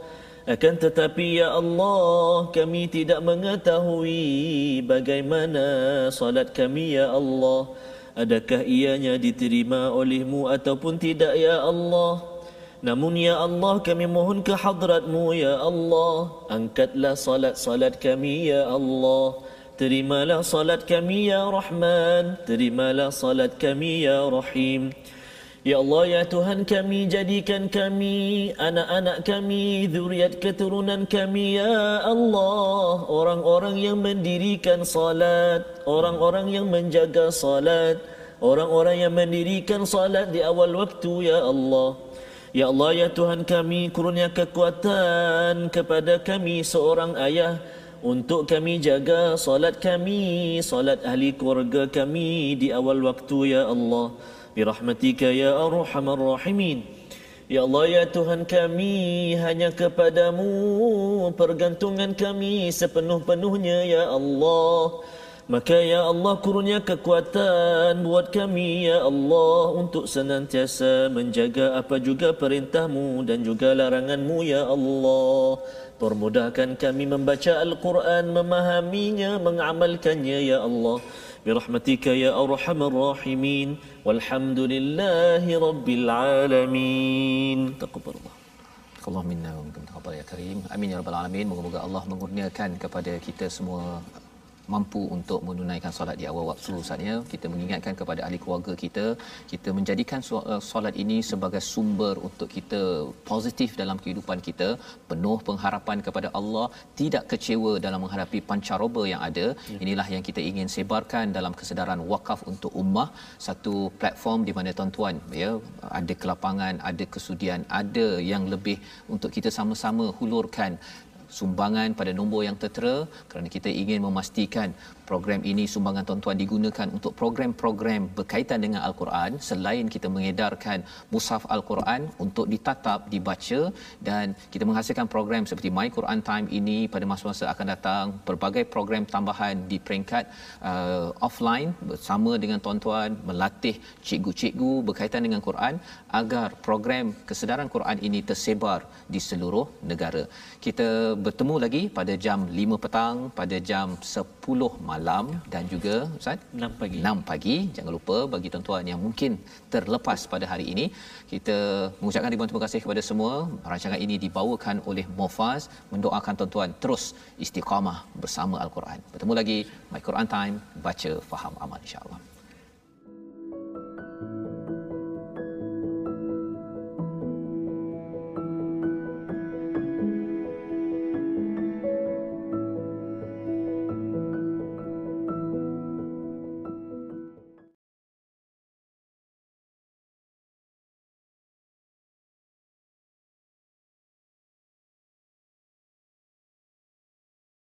Akan tetapi, Ya Allah, kami tidak mengetahui bagaimana salat kami, Ya Allah. Adakah ianya diterima olehmu ataupun tidak, Ya Allah? Namun ya Allah kami mohon ke hadratmu ya Allah Angkatlah salat-salat kami ya Allah Terimalah salat kami ya Rahman Terimalah salat kami ya Rahim Ya Allah ya Tuhan kami jadikan kami anak-anak kami zuriat keturunan kami ya Allah. Orang-orang yang mendirikan salat orang-orang yang menjaga salat orang-orang yang mendirikan salat di awal waktu ya Allah. Ya Allah ya Tuhan kami kurnia kekuatan kepada kami seorang ayah untuk kami jaga salat kami salat ahli keluarga kami di awal waktu ya Allah birahmatika ya arhamar rahimin Ya Allah ya Tuhan kami hanya kepadamu pergantungan kami sepenuh-penuhnya ya Allah Maka ya Allah kurnia kekuatan buat kami ya Allah untuk senantiasa menjaga apa juga perintahmu dan juga laranganmu ya Allah. Permudahkan kami membaca Al-Quran, memahaminya, mengamalkannya ya Allah. Birahmatika ya arhamar rahimin. Walhamdulillahi rabbil alamin. Taqabbalallah. Allah minna wa minkum taqabbal ya karim. Amin ya rabbal alamin. Moga-moga Allah mengurniakan kepada kita semua mampu untuk menunaikan solat di awal waktu saatnya kita mengingatkan kepada ahli keluarga kita kita menjadikan eh, solat ini sebagai sumber untuk kita positif dalam kehidupan kita penuh pengharapan kepada Allah tidak kecewa dalam menghadapi pancaroba yang ada. Ya. inilah yang kita ingin sebarkan dalam kesedaran wakaf untuk ummah. Satu platform di mana tuan-tuan ya ada kelapangan ada kesudian ada yang lebih untuk kita sama-sama hulurkan sumbangan pada nombor yang tertera kerana kita ingin memastikan program ini sumbangan tuan-tuan digunakan untuk program-program berkaitan dengan al-Quran selain kita mengedarkan mushaf al-Quran untuk ditatap dibaca dan kita menghasilkan program seperti My Quran Time ini pada masa-masa akan datang pelbagai program tambahan di peringkat uh, offline bersama dengan tuan-tuan melatih cikgu-cikgu berkaitan dengan Quran agar program kesedaran Quran ini tersebar di seluruh negara. Kita bertemu lagi pada jam 5 petang pada jam 10 malam dan juga Ustaz 6 pagi. 6 pagi. Jangan lupa bagi tuan-tuan yang mungkin terlepas pada hari ini kita mengucapkan ribuan terima kasih kepada semua. Rancangan ini dibawakan oleh Mofaz. Mendoakan tuan-tuan terus istiqamah bersama al-Quran. Bertemu lagi. My Quran time. Baca faham amal insya-Allah